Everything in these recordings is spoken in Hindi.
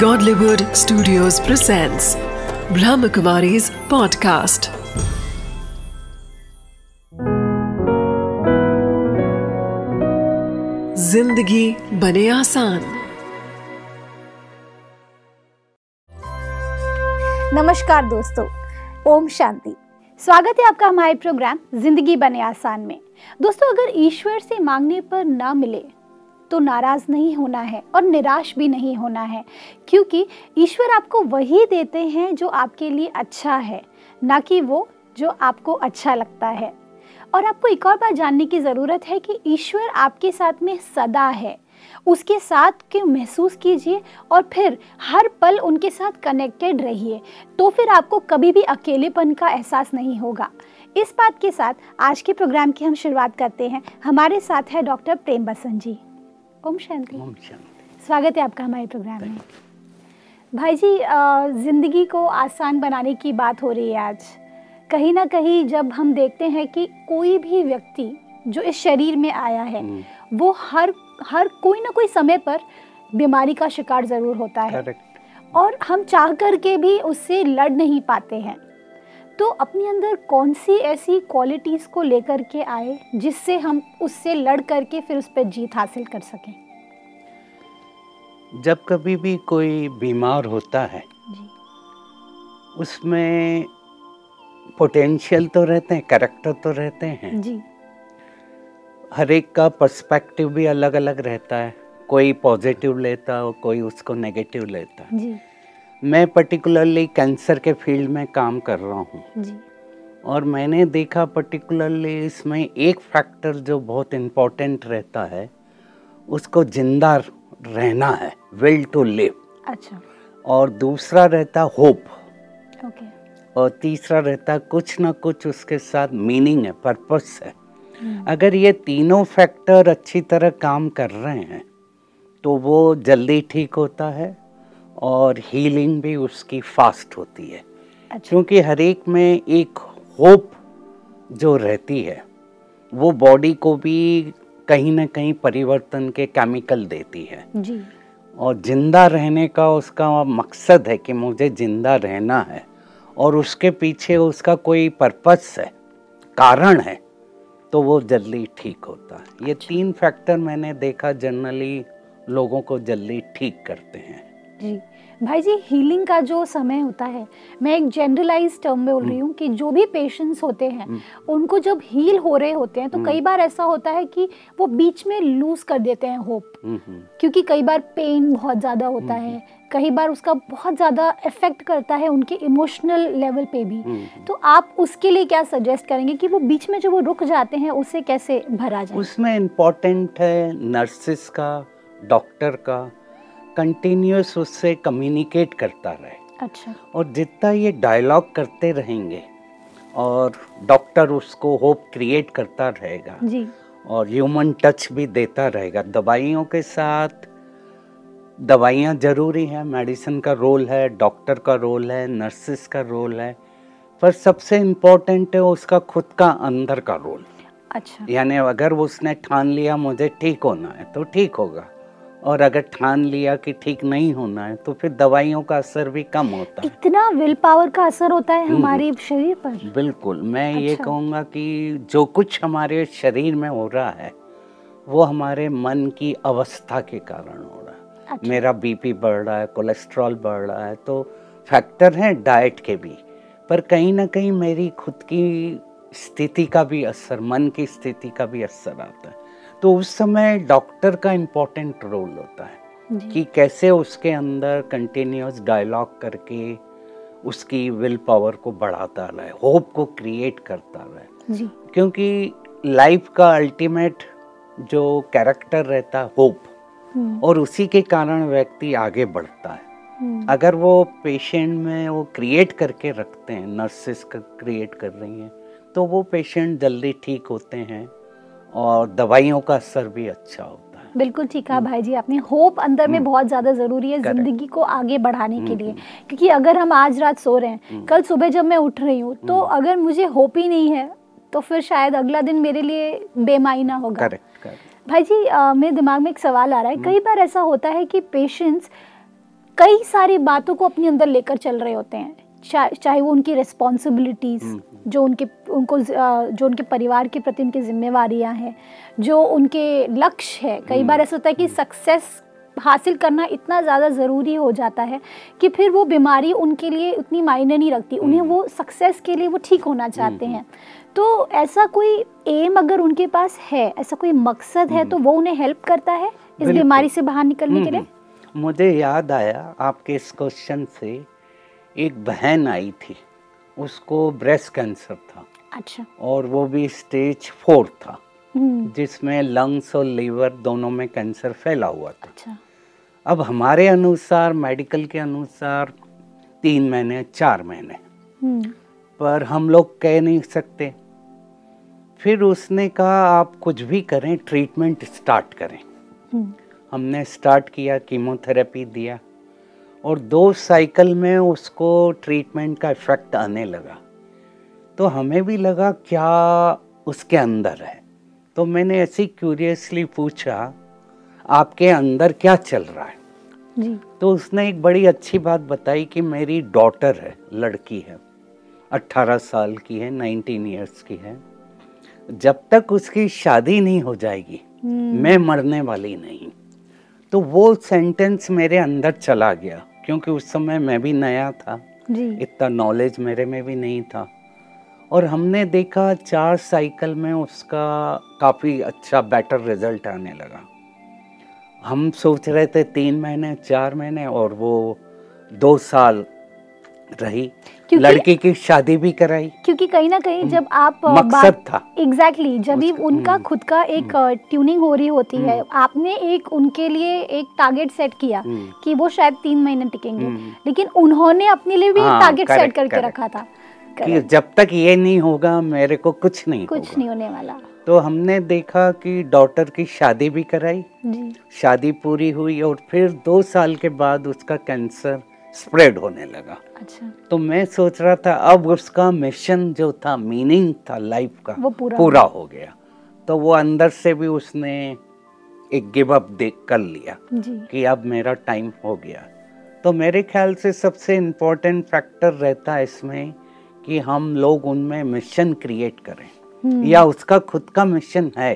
Godlywood Studios presents Brahmakumari's podcast. ज़िंदगी बने आसान। नमस्कार दोस्तों, ओम शांति। स्वागत है आपका हमारे प्रोग्राम ज़िंदगी बने आसान में। दोस्तों, अगर ईश्वर से मांगने पर ना मिले तो नाराज़ नहीं होना है और निराश भी नहीं होना है, क्योंकि ईश्वर आपको वही देते हैं जो आपके लिए अच्छा है, ना कि वो जो आपको अच्छा लगता है। और आपको एक और बात जानने की ज़रूरत है कि ईश्वर आपके साथ में सदा है। उसके साथ के महसूस कीजिए और फिर हर पल उनके साथ कनेक्टेड रहिए तो फिर आपको कभी भी अकेलेपन का एहसास नहीं होगा। इस बात के साथ आज के प्रोग्राम की हम शुरुआत करते हैं। हमारे साथ है डॉक्टर प्रेम बसंत जी। ओम शांति। ओम शांति। स्वागत है आपका हमारे प्रोग्राम में। भाई जी ज़िंदगी को आसान बनाने की बात हो रही है आज। कहीं ना कहीं जब हम देखते हैं कि कोई भी व्यक्ति जो इस शरीर में आया है वो हर हर कोई ना कोई समय पर बीमारी का शिकार ज़रूर होता है। और हम चाह कर के भी उससे लड़ नहीं पाते हैं। तो अपने अंदर कौन सी ऐसी क्वालिटीज़ को लेकर के आए जिससे हम उससे लड़ करके फिर उस पर जीत हासिल कर सकें? जब कभी भी कोई बीमार होता है जी। उसमें पोटेंशियल तो रहते हैं करेक्टर तो रहते हैं। जी। हर एक का पर्सपेक्टिव भी अलग अलग रहता है। कोई पॉजिटिव लेता है कोई उसको नेगेटिव लेता है। जी। मैं पर्टिकुलरली कैंसर के फ़ील्ड में काम कर रहा हूँ। और मैंने देखा पर्टिकुलरली इसमें एक फैक्टर जो बहुत इम्पोर्टेंट रहता है उसको ज़िंदा रहना है विल टू लिव अच्छा। और दूसरा रहता होप ओके और तीसरा रहता कुछ ना कुछ उसके साथ मीनिंग है पर्पस है. अगर ये तीनों फैक्टर अच्छी तरह काम कर रहे हैं तो वो जल्दी ठीक होता है और हीलिंग भी उसकी फास्ट होती है. अच्छा। क्योंकि हर एक में एक होप जो रहती है वो बॉडी को भी कहीं ना कहीं परिवर्तन के केमिकल देती है। जी। और ज़िंदा रहने का उसका मकसद है कि मुझे ज़िंदा रहना है और उसके पीछे उसका कोई पर्पस है कारण है तो वो जल्दी ठीक होता है। ये तीन फैक्टर मैंने देखा जनरली लोगों को जल्दी ठीक करते हैं। जी। भाई जी हीलिंग का जो समय होता है मैं एक जनरलाइज टर्म में बोल रही हूँ कि जो भी पेशेंट्स होते हैं उनको जब हील हो रहे होते हैं तो कई बार ऐसा होता है कि वो बीच में लूज कर देते हैं होप हम्म, हम्म। क्योंकि कई बार पेन बहुत ज़्यादा होता है कई बार उसका बहुत ज़्यादा इफ़ेक्ट करता है उनके इमोशनल लेवल पे भी। तो आप उसके लिए क्या सजेस्ट करेंगे कि वो बीच में जो वो रुक जाते हैं उसे कैसे भरा जाए? उसमें इम्पोर्टेंट है नर्सिस का डॉक्टर का कंटिन्यूस उससे कम्युनिकेट करता रहे। अच्छा। और जितना ये डायलॉग करते रहेंगे और डॉक्टर उसको होप क्रिएट करता रहेगा जी। और ह्यूमन टच भी देता रहेगा। दवाइयों के साथ दवाइयाँ ज़रूरी हैं। मेडिसिन का रोल है डॉक्टर का रोल है नर्सिस का रोल है। पर सबसे इम्पोर्टेंट है उसका खुद का अंदर का रोल अच्छा। यानी अगर उसने ठान लिया मुझे ठीक होना है तो ठीक होगा। और अगर ठान लिया कि ठीक नहीं होना है तो फिर दवाइयों का असर भी कम होता है इतना विल पावर का असर होता है हमारे शरीर पर बिल्कुल मैं अच्छा। ये। कहूँगा कि जो कुछ हमारे शरीर में हो रहा है वो हमारे मन की अवस्था के कारण हो रहा है अच्छा। मेरा बीपी बढ़ रहा है कोलेस्ट्रॉल बढ़ रहा है तो फैक्टर हैं डाइट के भी पर कहीं ना कहीं मेरी खुद की स्थिति का भी असर मन की स्थिति का भी असर आता है तो उस समय डॉक्टर का इम्पोर्टेंट रोल होता है कि कैसे उसके अंदर कंटिन्यूस डायलॉग करके उसकी विल पावर को बढ़ाता रहे होप को क्रिएट करता रहे। क्योंकि लाइफ का अल्टीमेट जो कैरेक्टर रहता है होप हम्म, और उसी के कारण व्यक्ति आगे बढ़ता है। हम्म, अगर वो पेशेंट में वो क्रिएट करके रखते हैं नर्सेस का क्रिएट कर रही हैं तो वो पेशेंट जल्दी ठीक होते हैं और दवाइयों का असर भी अच्छा होता बिल्कुल ठीक कहा भाई जी आपने होप अंदर में बहुत ज़्यादा ज़रूरी है ज़िंदगी को आगे बढ़ाने के लिए। क्योंकि अगर हम आज रात सो रहे हैं कल सुबह जब मैं उठ रही हूँ तो अगर मुझे होप ही नहीं है तो फिर शायद अगला दिन मेरे लिए बेमायना होगा। करेक्ट करेक्ट भाई जी अ, मेरे दिमाग में एक सवाल आ रहा है। कई बार ऐसा होता है कि पेशेंट्स कई सारी बातों को अपने अंदर लेकर चल रहे होते हैं चाहे वो उनकी रिस्पॉन्सिबिलिटीज जो उनके उनको जो उनके परिवार के प्रति उनकी जिम्मेवारियाँ हैं जो उनके लक्ष्य है। कई बार ऐसा होता है कि सक्सेस हासिल करना इतना ज़्यादा ज़रूरी हो जाता है कि फिर वो बीमारी उनके लिए उतनी मायने नहीं रखती। उन्हें वो सक्सेस के लिए वो ठीक होना चाहते हैं। तो ऐसा कोई एम अगर उनके पास है ऐसा कोई मकसद है तो वो उन्हें हेल्प करता है इस बीमारी से बाहर निकलने के लिए? हम्म, मुझे याद आया आपके इस क्वेश्चन से एक बहन आई थी। उसको ब्रेस्ट कैंसर था। अच्छा। और वो भी स्टेज फोर था हम्म, जिसमें लंग्स और लीवर दोनों में कैंसर फैला हुआ था। अच्छा। अब हमारे अनुसार मेडिकल के अनुसार तीन महीने चार महीने। हम्म, पर हम लोग कह नहीं सकते। फिर उसने कहा आप कुछ भी करें ट्रीटमेंट स्टार्ट करें। हम्म, हमने स्टार्ट किया कीमोथेरेपी दिया। और दो साइकिल में उसको ट्रीटमेंट का इफ़ेक्ट आने लगा। तो हमें भी लगा क्या उसके अंदर है? तो मैंने ऐसी क्यूरियसली पूछा आपके अंदर क्या चल रहा है? जी। तो उसने एक बड़ी अच्छी बात बताई कि मेरी डॉटर है लड़की है। 18 साल की है 19 इयर्स की है। जब तक उसकी शादी नहीं हो जाएगी हम्म, मैं मरने वाली नहीं। तो वो सेंटेंस मेरे अंदर चला गया। क्योंकि उस समय मैं भी नया था। जी। इतना नॉलेज मेरे में भी नहीं था। और हमने देखा चार साइकिल में उसका काफ़ी अच्छा बेटर रिज़ल्ट आने लगा। हम सोच रहे थे तीन महीने चार महीने और वो दो साल रही। लड़की की शादी भी कराई। क्योंकि कहीं ना कहीं जब आप मकसद था। एग्जैक्टली जब भी उनका हम्म, खुद का एक ट्यूनिंग हो रही होती है आपने एक उनके लिए एक टारगेट सेट किया हम्म। कि वो शायद तीन महीने टिकेंगे। हम्म। लेकिन उन्होंने अपने लिए भी एक हाँ, टारगेट सेट करके रखा था। कि जब तक ये नहीं होगा मेरे को कुछ नहीं कुछ नहीं होने वाला। तो हमने देखा कि डॉटर की शादी भी कराई। जी। शादी पूरी हुई और फिर दो साल के बाद उसका कैंसर स्प्रेड होने लगा। अच्छा। तो मैं सोच रहा था अब उसका मिशन जो था मीनिंग था लाइफ का वो पूरा पूरा हो गया। तो वो अंदर से भी उसने एक गिव अप दे कर लिया जी। कि अब मेरा टाइम हो गया। तो मेरे ख्याल से सबसे इम्पोर्टेंट फैक्टर रहता है इसमें कि हम लोग उनमें मिशन क्रिएट करें। हम्म, या उसका खुद का मिशन है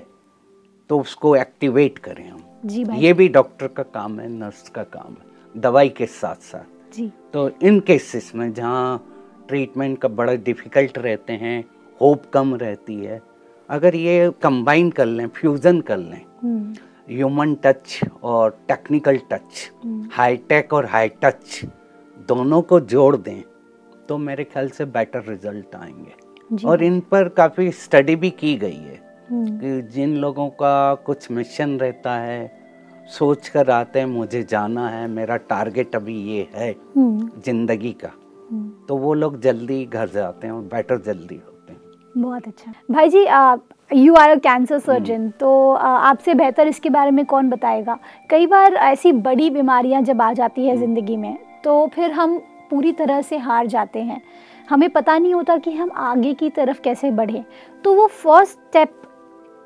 तो उसको एक्टिवेट करें हम। जी भाई। ये भी डॉक्टर का काम है नर्स का काम है दवाई के साथ साथ जी। तो इन केसेस में जहाँ ट्रीटमेंट का बड़ा डिफ़िकल्ट रहते हैं होप कम रहती है अगर ये कंबाइन कर लें फ्यूज़न कर लें ह्यूमन टच और technical touch hmm, high tech और हाई टच दोनों को जोड़ दें तो मेरे ख्याल से बेटर रिज़ल्ट आएँगे। और इन पर काफ़ी स्टडी भी की गई है हम्म, कि जिन लोगों का कुछ मिशन रहता है सोच कर आते हैं मुझे जाना है मेरा टारगेट अभी ये है हम्म, ज़िंदगी का। हम्म। तो वो लोग जल्दी घर जाते हैं और बेटर जल्दी होते हैं। बहुत अच्छा। भाई जी आप you are a cancer surgeon तो आपसे बेहतर इसके बारे में कौन बताएगा? कई बार ऐसी बड़ी बीमारियाँ जब आ जाती है ज़िंदगी में तो फिर हम पूरी तरह से हार जाते हैं। हमें पता नहीं होता कि हम आगे की तरफ़ कैसे बढ़ें। तो वो फ़र्स्ट स्टेप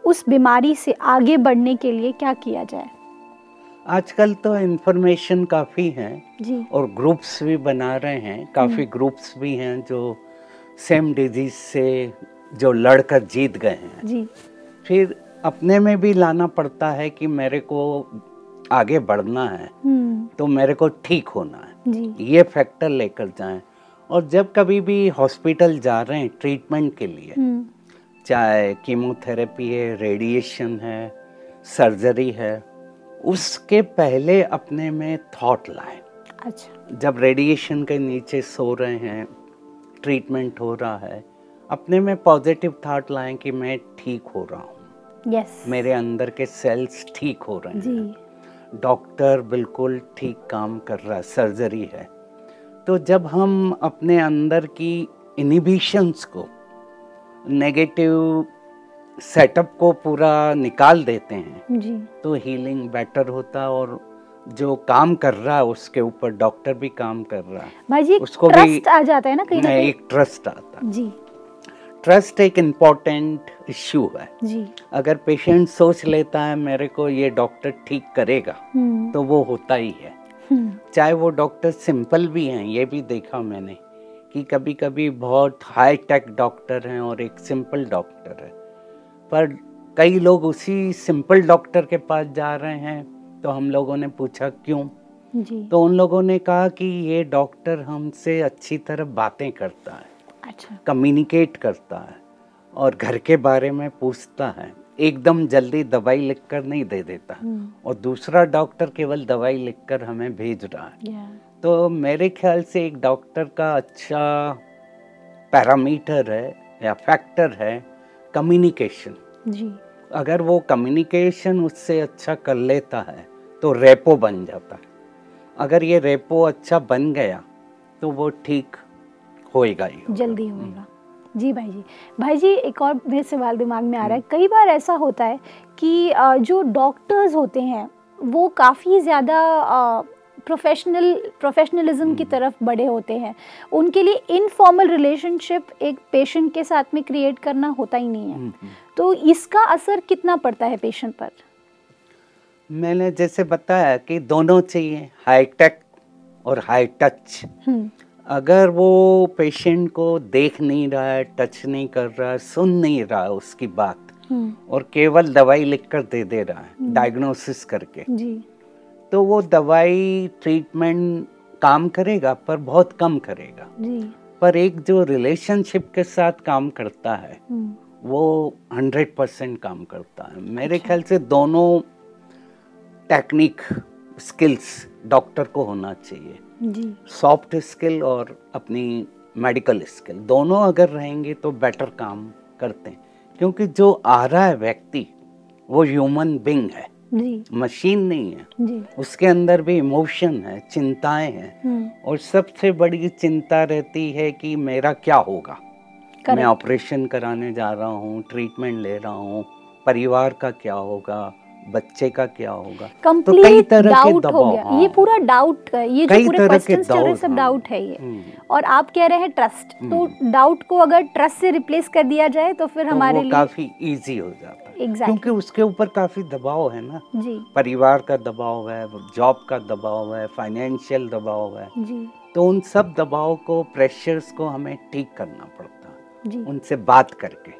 उस बीमारी से आगे बढ़ने के लिए क्या किया जाए? आजकल तो इन्फॉर्मेशन काफ़ी है जी। और ग्रुप्स भी बना रहे हैं। काफ़ी ग्रुप्स भी हैं जो सेम डिज़ीज़ से जो लड़कर जीत गए हैं। जी। फिर अपने में भी लाना पड़ता है कि मेरे को आगे बढ़ना है हम्म। तो मेरे को ठीक होना है। जी। ये फैक्टर लेकर जाएँ। और जब कभी भी हॉस्पिटल जा रहे हैं ट्रीटमेंट के लिए हम्म। चाहे कीमोथेरेपी है रेडिएशन है सर्जरी है उसके पहले अपने में थॉट लाएँ। अच्छा। जब रेडिएशन के नीचे सो रहे हैं ट्रीटमेंट हो रहा है अपने में पॉजिटिव थॉट लाएँ कि मैं ठीक हो रहा हूँ। यस मेरे अंदर के सेल्स ठीक हो रहे जी. हैं। डॉक्टर बिल्कुल ठीक काम कर रहा है सर्जरी है। तो जब हम अपने अंदर की इनिबिशंस को नेगेटिव सेटअप को पूरा निकाल देते हैं। जी। तो हीलिंग बेटर होता और जो काम कर रहा है उसके ऊपर डॉक्टर भी काम कर रहा है। भाई जी उसको भी- ट्रस्ट आ जाता है ना कहीं ना कहीं? एक ट्रस्ट आता है। जी। ट्रस्ट एक इंपॉर्टेंट इश्यू है। जी। अगर पेशेंट सोच लेता है मेरे को ये डॉक्टर ठीक करेगा हम्म। तो वो होता ही है। हम्म, चाहे वो डॉक्टर सिंपल भी हैं ये भी देखा मैंने कि कभी कभी बहुत हाई टेक डॉक्टर हैं और एक सिंपल डॉक्टर है। पर कई लोग उसी सिंपल डॉक्टर के पास जा रहे हैं तो हम लोगों ने पूछा क्यों? जी। तो उन लोगों ने कहा कि ये डॉक्टर हमसे अच्छी तरह बातें करता है अच्छा। कम्युनिकेट करता है और घर के बारे में पूछता है। एकदम जल्दी दवाई लिखकर नहीं दे देता। हम्म, और दूसरा डॉक्टर केवल दवाई लिखकर हमें भेज रहा है। तो मेरे ख्याल से एक डॉक्टर का अच्छा पैरामीटर है या फैक्टर है कम्युनिकेशन जी। अगर वो कम्युनिकेशन उससे अच्छा कर लेता है तो रेपो बन जाता है। अगर ये रेपो अच्छा बन गया तो वो ठीक होएगा ही होगा। जल्दी होगा। जी भाई जी। भाई जी एक और मेरे सवाल दिमाग में आ रहा है। कई बार ऐसा होता है कि जो डॉक्टर्स होते हैं वो काफ़ी ज़्यादा प्रोफेशनल प्रोफेशनलिज्म की तरफ़ बड़े होते हैं। उनके लिए इनफॉर्मल रिलेशनशिप एक पेशेंट के साथ में क्रिएट करना होता ही नहीं है। हम्म, हम्म। तो इसका असर कितना पड़ता है पेशेंट पर? मैंने जैसे बताया कि दोनों चाहिए हाई टेक और हाई टच अगर वो पेशेंट को देख नहीं रहा है टच नहीं कर रहा है सुन नहीं रहा है उसकी बात और केवल दवाई लिखकर दे दे रहा है डायग्नोसिस करके जी। तो वो दवाई ट्रीटमेंट काम करेगा पर बहुत कम करेगा। जी। पर एक जो रिलेशनशिप के साथ काम करता है हम्म, वो हंड्रेड परसेंट काम करता है। मेरे अच्छा। ख्याल से दोनों टेक्निक स्किल्स डॉक्टर को होना चाहिए। सॉफ्ट स्किल और अपनी मेडिकल स्किल दोनों अगर रहेंगे तो बेटर काम करते हैं। क्योंकि जो आ रहा है व्यक्ति वो ह्यूमन बींग है। जी। मशीन नहीं है। जी। उसके अंदर भी इमोशन है चिंताएँ हैं। हम्म, और सबसे बड़ी चिंता रहती है कि मेरा क्या होगा? मैं ऑपरेशन कराने जा रहा हूँ ट्रीटमेंट ले रहा हूँ परिवार का क्या होगा बच्चे का क्या होगा? तो कई तरह के हो दबाव गया। हाँ। ये पूरा डाउट है। ये जो पूरे क्वेश्चंस चल रहे सब। डाउट है ये। हम्म, और आप कह रहे हैं ट्रस्ट तो डाउट को अगर ट्रस्ट से रिप्लेस कर दिया जाए तो फिर तो हमारे लिए काफ़ी इजी हो जाता है। Exactly. क्योंकि उसके ऊपर काफ़ी दबाव है ना। जी। परिवार का दबाव है जॉब का दबाव है फाइनेंशियल दबाव है। जी। तो उन सब दबाव को प्रेशर्स को हमें ठीक करना पड़ता। है जी। उनसे बात करके।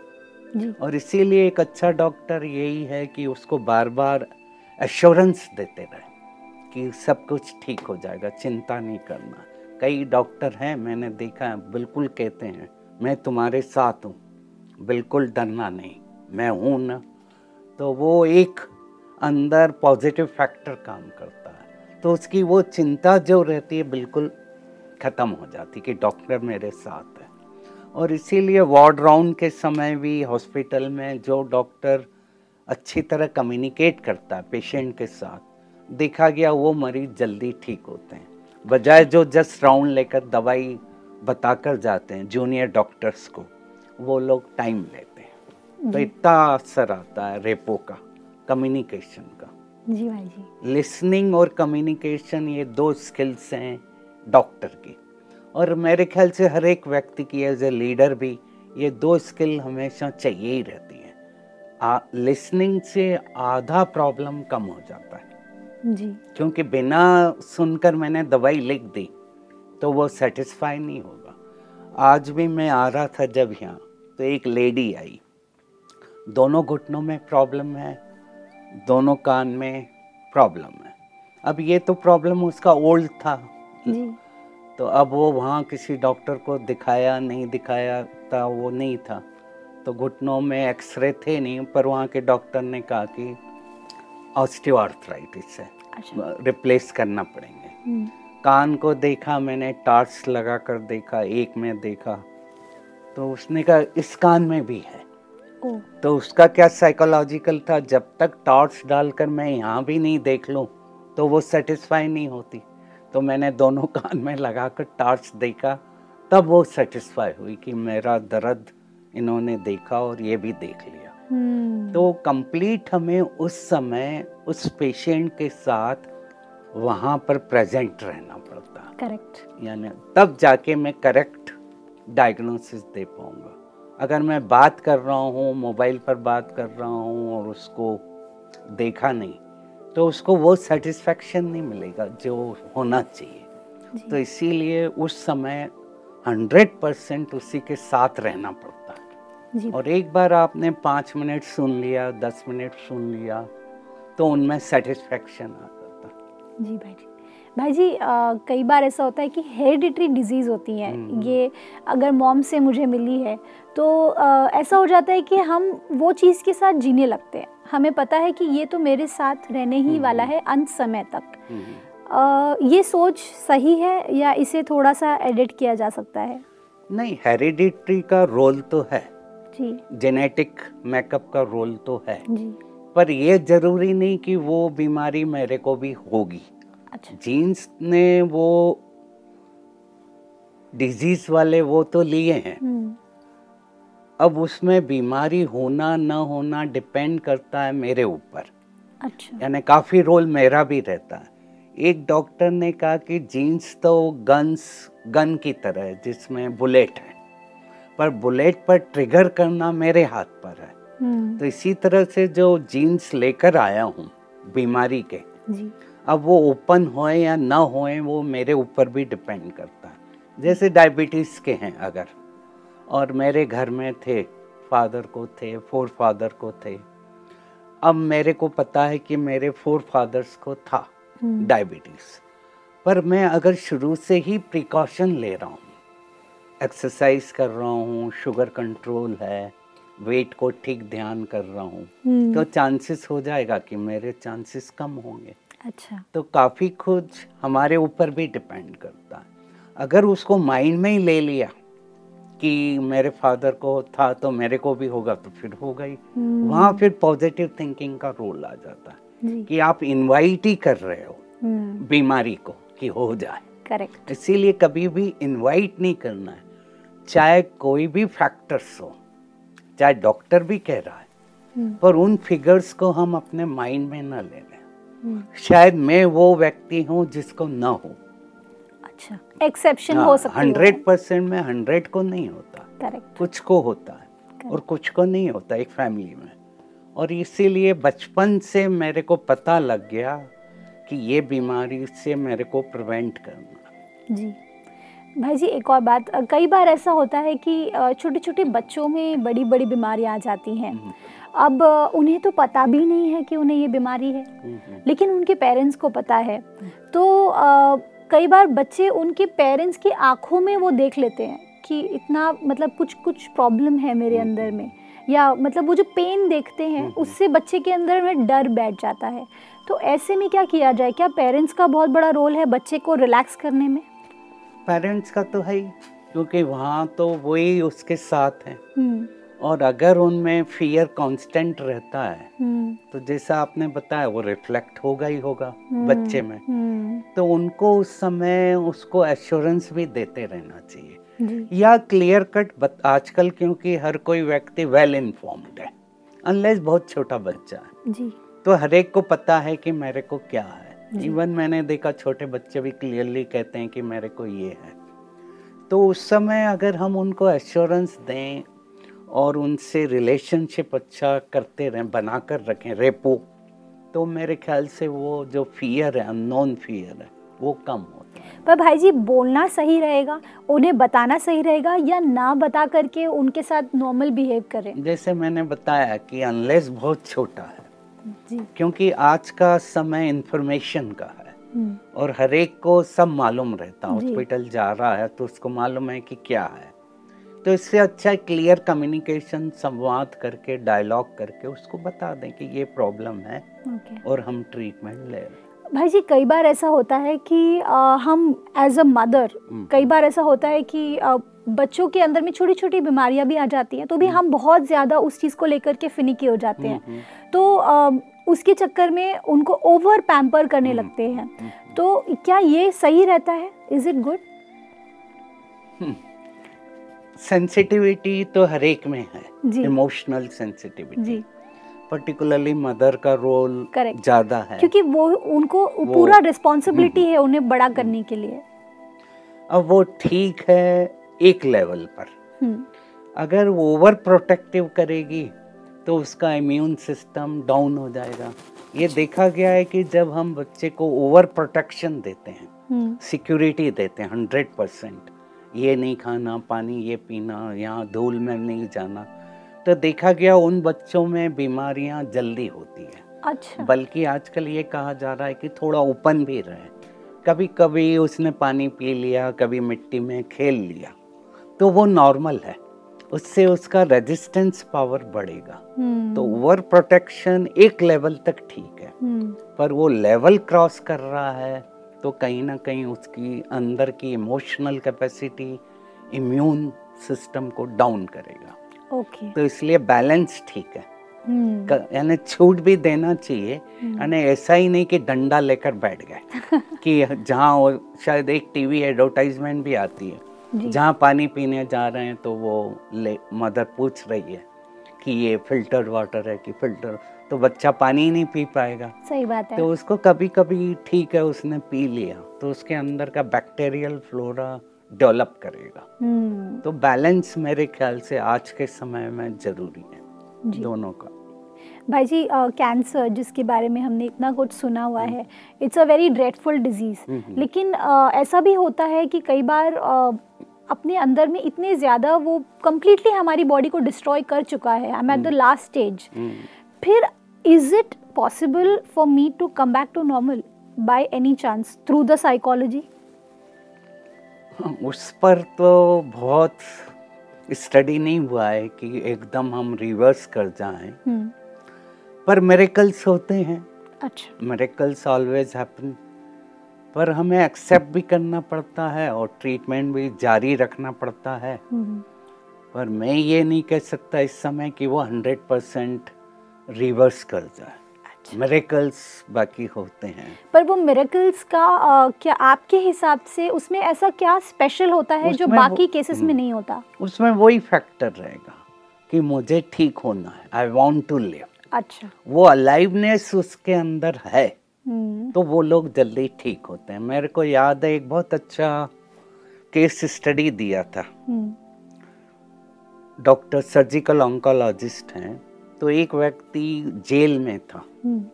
जी। और इसीलिए एक अच्छा डॉक्टर यही है कि उसको बार बार एश्योरेंस देते रहे कि सब कुछ ठीक हो जाएगा चिंता नहीं करना। कई डॉक्टर हैं मैंने देखा है बिल्कुल कहते हैं मैं तुम्हारे साथ हूँ बिल्कुल डरना नहीं। मैं हूँ ना तो वो एक अंदर पॉजिटिव फैक्टर काम करता है। तो उसकी वो चिंता जो रहती है बिल्कुल ख़त्म हो जाती कि डॉक्टर मेरे साथ है। और इसीलिए वार्ड राउंड के समय भी हॉस्पिटल में जो डॉक्टर अच्छी तरह कम्युनिकेट करता है पेशेंट के साथ, देखा गया वो मरीज़ जल्दी ठीक होते हैं। बजाय जो जस्ट राउंड लेकर दवाई बताकर जाते हैं जूनियर डॉक्टर्स को, वो लोग टाइम लेते हैं। तो इतना असर आता है रेपो का कम्युनिकेशन का। जी भाई जी। लिसनिंग और कम्युनिकेशन ये दो स्किल्स हैं डॉक्टर की। और मेरे ख्याल से हर एक व्यक्ति की एज ए लीडर भी ये दो स्किल हमेशा चाहिए ही रहती है। आ लिसनिंग से आधा प्रॉब्लम कम हो जाता है। जी। क्योंकि बिना सुनकर मैंने दवाई लिख दी तो वो सेटिस्फाई नहीं होगा। आज भी मैं आ रहा था जब यहाँ तो एक लेडी आई। दोनों घुटनों में प्रॉब्लम है दोनों कान में प्रॉब्लम है। अब ये तो प्रॉब्लम उसका ओल्ड था। जी। तो अब वो वहाँ किसी डॉक्टर को दिखाया नहीं दिखाया था वो नहीं था। तो घुटनों में एक्सरे थे नहीं पर वहाँ के डॉक्टर ने कहा कि ऑस्टियोआर्थराइटिस है। अच्छा। रिप्लेस करना पड़ेंगे। हम्म, कान को देखा मैंने टार्च लगा कर देखा एक में देखा। तो उसने कहा इस कान में भी है। ओ तो उसका क्या साइकोलॉजिकल था? जब तक टॉर्च डालकर मैं यहाँ भी नहीं देख लूँ तो वो सेटिस्फाई नहीं होती। तो मैंने दोनों कान में लगाकर टॉर्च देखा तब वो सेटिस्फाई हुई कि मेरा दर्द इन्होंने देखा और ये भी देख लिया। हम्म, तो कंप्लीट हमें उस समय उस पेशेंट के साथ वहाँ पर प्रेजेंट रहना पड़ता। करेक्ट यानी तब जाके मैं करेक्ट डायग्नोसिस दे पाऊँगा। अगर मैं बात कर रहा हूँ मोबाइल पर बात कर रहा हूँ और उसको देखा नहीं तो उसको वो सेटिस्फेक्शन नहीं मिलेगा जो होना चाहिए। तो इसीलिए उस समय हंड्रेड परसेंट उसी के साथ रहना पड़ता है। और एक बार आपने पाँच मिनट सुन लिया दस मिनट सुन लिया तो उनमें सेटिस्फेक्शन आ जाता। जी भाई जी। भाई जी अ, कई बार ऐसा होता है कि हेरिडिटरी डिज़ीज़ होती हैं। हम्म। ये अगर मॉम से मुझे मिली है तो अ, ऐसा हो जाता है कि हम वो चीज़ के साथ जीने लगते हैं। हमें पता है कि ये तो मेरे साथ रहने ही हम्म। वाला है अंत समय तक। हम्म। अ, ये सोच सही है या इसे थोड़ा सा एडिट किया जा सकता है? नहीं हेरिडिटरी का रोल तो है। जी। जेनेटिक मेकअप का रोल तो है। जी। पर ये ज़रूरी नहीं कि वो बीमारी मेरे को भी होगी। अच्छा। जीन्स ने वो डिज़ीज़ वाले वो तो लिए हैं। हम्म, अब उसमें बीमारी होना न होना डिपेंड करता है मेरे ऊपर। अच्छा। यानी काफ़ी रोल मेरा भी रहता है। एक डॉक्टर ने कहा कि जीन्स तो गन्स गन की तरह है जिसमें बुलेट है। पर बुलेट पर ट्रिगर करना मेरे हाथ पर है। हम्म, तो इसी तरह से जो जीन्स लेकर आया हूँ बीमारी के जी। अब वो ओपन होए या ना होए वो मेरे ऊपर भी डिपेंड करता है। जैसे डायबिटीज़ के हैं अगर और मेरे घर में थे फादर को थे फोर फादर को थे अब मेरे को पता है कि मेरे फोर फादर्स को था हम्म, डायबिटीज़ पर मैं अगर शुरू से ही प्रिकॉशन ले रहा हूँ एक्सरसाइज कर रहा हूँ शुगर कंट्रोल है वेट को ठीक ध्यान कर रहा हूँ हम्म, तो चांसेस हो जाएगा कि मेरे चांसेस कम होंगे। अच्छा। तो काफ़ी कुछ हमारे ऊपर भी डिपेंड करता है। अगर उसको माइंड में ही ले लिया कि मेरे फादर को था तो मेरे को भी होगा तो फिर ही। हम्म, वहाँ फिर पॉजिटिव थिंकिंग का रोल आ जाता है कि आप इनवाइट ही कर रहे हो हम्म, बीमारी को कि हो जाए। करेक्ट। इसीलिए कभी भी इनवाइट नहीं करना है। चाहे कोई भी फैक्टर्स हो चाहे डॉक्टर भी कह रहा है हम्म, पर उन फिगर्स को हम अपने माइंड में न ले लें। शायद मैं वो व्यक्ति हूँ जिसको न हो। अच्छा एक्सेप्शन हाँ, हो सकती है। हंड्रेड परसेंट में हंड्रेड को नहीं होता। करेक्ट कुछ को होता है Correct. और कुछ को नहीं होता एक फैमिली में। और इसीलिए बचपन से मेरे को पता लग गया कि ये बीमारी से मेरे को प्रिवेंट करना। जी। भाई जी एक और बात कई बार ऐसा होता है कि छोटे छोटे बच्चों में बड़ी बड़ी बीमारियाँ आ जाती हैं। हम्म, अब उन्हें तो पता भी नहीं है कि उन्हें ये बीमारी है। लेकिन उनके पेरेंट्स को पता है। तो अ, कई बार बच्चे उनके पेरेंट्स की आँखों में वो देख लेते हैं कि इतना मतलब कुछ कुछ प्रॉब्लम है मेरे अंदर में। या मतलब वो जो पेन देखते हैं। उससे बच्चे के अंदर में डर बैठ जाता है। तो ऐसे में क्या किया जाए? क्या पेरेंट्स का बहुत बड़ा रोल है बच्चे को रिलैक्स करने में? पेरेंट्स का तो है ही क्योंकि वहाँ तो वही उसके साथ हैं। हम्म। और अगर उनमें फियर कांस्टेंट रहता है हम्म। तो जैसा आपने बताया वो रिफ्लेक्ट होगा ही होगा हम्म, बच्चे में। हम्म, तो उनको उस समय उसको एश्योरेंस भी देते रहना चाहिए। या क्लियर कट आजकल क्योंकि हर कोई व्यक्ति वेल इन्फॉर्म्ड है अनलेस बहुत छोटा बच्चा है। जी। तो हर एक को पता है कि मेरे को क्या है। इवन मैंने देखा छोटे बच्चे भी क्लियरली कहते हैं कि मेरे को ये है। तो उस समय अगर हम उनको एश्योरेंस दें और उनसे रिलेशनशिप अच्छा करते रहें बना कर रखें। रेपो। तो मेरे ख्याल से वो जो फियर है अननोन फियर है वो कम होता है। पर भाई जी बोलना सही रहेगा उन्हें बताना सही रहेगा या ना बता करके उनके साथ नॉर्मल बिहेव करें? जैसे मैंने बताया कि अनलेस बहुत छोटा है जी। क्योंकि आज का समय इंफॉर्मेशन का है। हम्म, और हर एक को सब मालूम रहता। हॉस्पिटल जा रहा है तो उसको मालूम है कि क्या है। तो इससे अच्छा क्लियर कम्युनिकेशन संवाद करके डायलॉग करके उसको बता दें कि ये प्रॉब्लम है ओके और हम ट्रीटमेंट ले रहे भाई जी कई बार ऐसा होता है कि अ, हम एज अ मदर हम्म। कई बार ऐसा होता है कि अ, बच्चों के अंदर में छोटी छोटी बीमारियाँ भी आ जाती हैं तो भी हम बहुत ज़्यादा उस चीज़ को लेकर के फिनिकी हो जाते हैं। हम्म, तो अ, उसके चक्कर में उनको ओवर पैम्पर करने हम्म, लगते हैं। हम्म, तो क्या ये सही रहता है? इज़ इट गुड सेंसिटिविटी तो हर एक में है इमोशनल सेंसिटिविटी पर्टिकुलरली मदर का रोल. ज़्यादा है। क्योंकि वो उनको वो, पूरा रिस्पॉन्सिबिलिटी है उन्हें बड़ा करने के लिए। अब वो ठीक है एक लेवल पर। हम्म, अगर वो ओवर प्रोटेक्टिव करेगी तो उसका इम्यून सिस्टम डाउन हो जाएगा। ये देखा गया है कि जब हम बच्चे को ओवर प्रोटेक्शन देते हैं हम्म। सिक्योरिटी देते हैं हंड्रेड परसेंट ये नहीं खाना पानी ये पीना यहाँ धूल में नहीं जाना। तो देखा गया उन बच्चों में बीमारियाँ जल्दी होती हैं। अच्छा। बल्कि आजकल ये कहा जा रहा है कि थोड़ा ओपन भी रहे। कभी कभी उसने पानी पी लिया कभी मिट्टी में खेल लिया तो वो नॉर्मल है। उससे उसका रेजिस्टेंस पावर बढ़ेगा। हम्म। तो ओवर प्रोटेक्शन एक लेवल तक ठीक है। हम्म। पर वो लेवल क्रॉस कर रहा है तो कहीं ना कहीं उसकी अंदर की इमोशनल कैपेसिटी इम्यून सिस्टम को डाउन करेगा। Okay okay. तो इसलिए बैलेंस ठीक है। हम्म क- यानी छूट भी देना चाहिए यानी ऐसा ही नहीं कि डंडा लेकर बैठ गए कि जहाँ शायद एक टीवी एडवर्टाइजमेंट भी आती है। जहाँ पानी पीने जा रहे हैं तो वो ले मदर पूछ रही है कि ये फ़िल्टर वाटर है कि फ़िल्टर तो बच्चा पानी ही नहीं पी पाएगा। सही बात है। तो उसको कभी कभी ठीक है उसने पी लिया तो उसके अंदर का बैक्टीरियल फ्लोरा डेवलप करेगा। हम्म। तो बैलेंस मेरे ख्याल से आज के समय में ज़रूरी है दोनों का। भाई जी कैंसर uh, जिसके बारे में हमने इतना कुछ सुना हुआ है it's a very dreadful disease hmm. लेकिन अ, ऐसा भी होता है कि कई बार अ, अपने अंदर में इतने ज़्यादा वो कम्प्लीटली हमारी बॉडी को डिस्ट्रॉय कर चुका है। I am at the last stage. फिर is it possible for me to come back to normal by any chance through the psychology उस पर तो बहुत स्टडी नहीं हुआ है कि एकदम हम रिवर्स कर जाएँ। पर मेरेकल्स होते हैं। अच्छा। मेरेकल्स ऑलवेज हैपन पर हमें एक्सेप्ट भी करना पड़ता है और ट्रीटमेंट भी जारी रखना पड़ता है। हम्म, पर मैं ये नहीं कह सकता इस समय कि वो हंड्रेड परसेंट रिवर्स कर जाए। अच्छा। मेरेकल्स बाकी होते हैं। पर वो मिरेकल्स का अ, क्या आपके हिसाब से उसमें ऐसा क्या स्पेशल होता है जो बाकी केसेस में हम्म। नहीं होता? उसमें वही फैक्टर रहेगा कि मुझे ठीक होना है। आई वॉन्ट टू लिव अच्छा। वो अलाइवनेस उसके अंदर है। तो वो लोग जल्दी ठीक होते हैं। मेरे को याद है एक बहुत अच्छा केस स्टडी दिया था। हम्म। डॉक्टर सर्जिकल ऑन्कोलॉजिस्ट हैं। तो एक व्यक्ति जेल में था हम्म,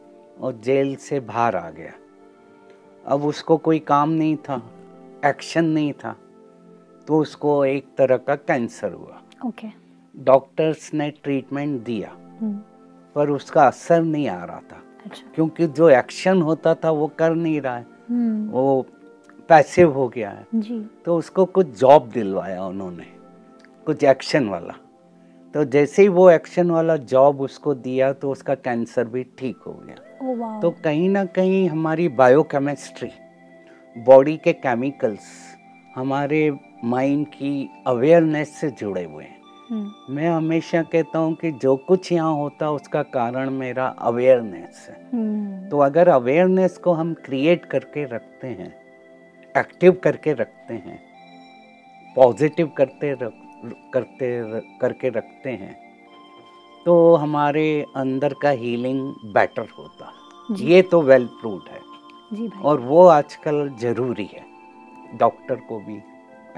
और जेल से बाहर आ गया। अब उसको कोई काम नहीं था एक्शन नहीं था तो उसको एक तरह का कैंसर हुआ। ओके डॉक्टर्स ने ट्रीटमेंट दिया हम्म, पर उसका असर नहीं आ रहा था। अच्छा। क्योंकि जो एक्शन होता था वो कर नहीं रहा है। हम्म, वो पैसिव हो गया है। जी। तो उसको कुछ जॉब दिलवाया उन्होंने कुछ एक्शन वाला। तो जैसे ही वो एक्शन वाला जॉब उसको दिया तो उसका कैंसर भी ठीक हो गया। तो कहीं ना कहीं हमारी बायोकेमिस्ट्री बॉडी के केमिकल्स हमारे माइंड की अवेयरनेस से जुड़े हुए हैं। मैं हमेशा कहता हूँ कि जो कुछ यहाँ होता उसका कारण मेरा अवेयरनेस है। हम्म, तो अगर अवेयरनेस को हम क्रिएट करके रखते हैं एक्टिव करके रखते हैं पॉजिटिव करते रख करते र- करके रखते हैं तो हमारे अंदर का हीलिंग बेटर होता। है ये तो वेल प्रूव्ड है। जी भाई। और वो आजकल ज़रूरी है। डॉक्टर को भी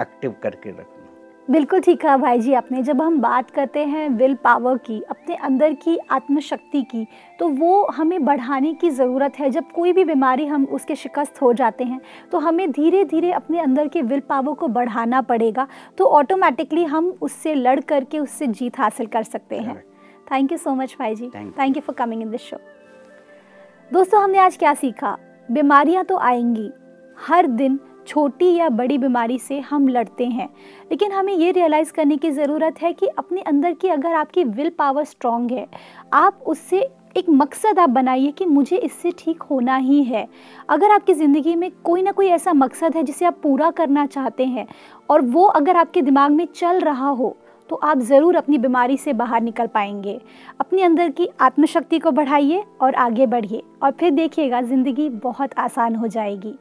एक्टिव करके रखना। बिल्कुल ठीक कहा भाई जी आपने। जब हम बात करते हैं विल पावर की अपने अंदर की आत्मशक्ति की तो वो हमें बढ़ाने की ज़रूरत है। जब कोई भी बीमारी हम उसके शिकस्त हो जाते हैं तो हमें धीरे धीरे अपने अंदर के विल पावर को बढ़ाना पड़ेगा तो ऑटोमेटिकली हम उससे लड़ करके उससे जीत हासिल कर सकते हैं। थैंक यू सो मच भाई जी। Thank you for coming in this show दोस्तों हमने आज क्या सीखा? बीमारियाँ तो आएँगी हर दिन छोटी या बड़ी बीमारी से हम लड़ते हैं। लेकिन हमें ये रियलाइज़ करने की ज़रूरत है कि अपने अंदर की अगर आपकी विल पावर स्ट्रांग है, आप उससे एक मकसद आप बनाइए कि मुझे इससे ठीक होना ही है। अगर आपकी ज़िंदगी में कोई ना कोई ऐसा मकसद है जिसे आप पूरा करना चाहते हैं और वो अगर आपके दिमाग में चल रहा हो तो आप ज़रूर अपनी बीमारी से बाहर निकल पाएँगे। अपने अंदर की आत्मशक्ति को बढ़ाइए और आगे बढ़िए और फिर देखिएगा, ज़िंदगी बहुत आसान हो जाएगी।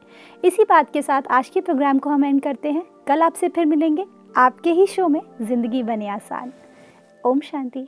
इसी बात के साथ आज के प्रोग्राम को हम एंड करते हैं। कल आपसे फिर मिलेंगे। आपके ही शो में ज़िंदगी बने आसान। ओम शांति।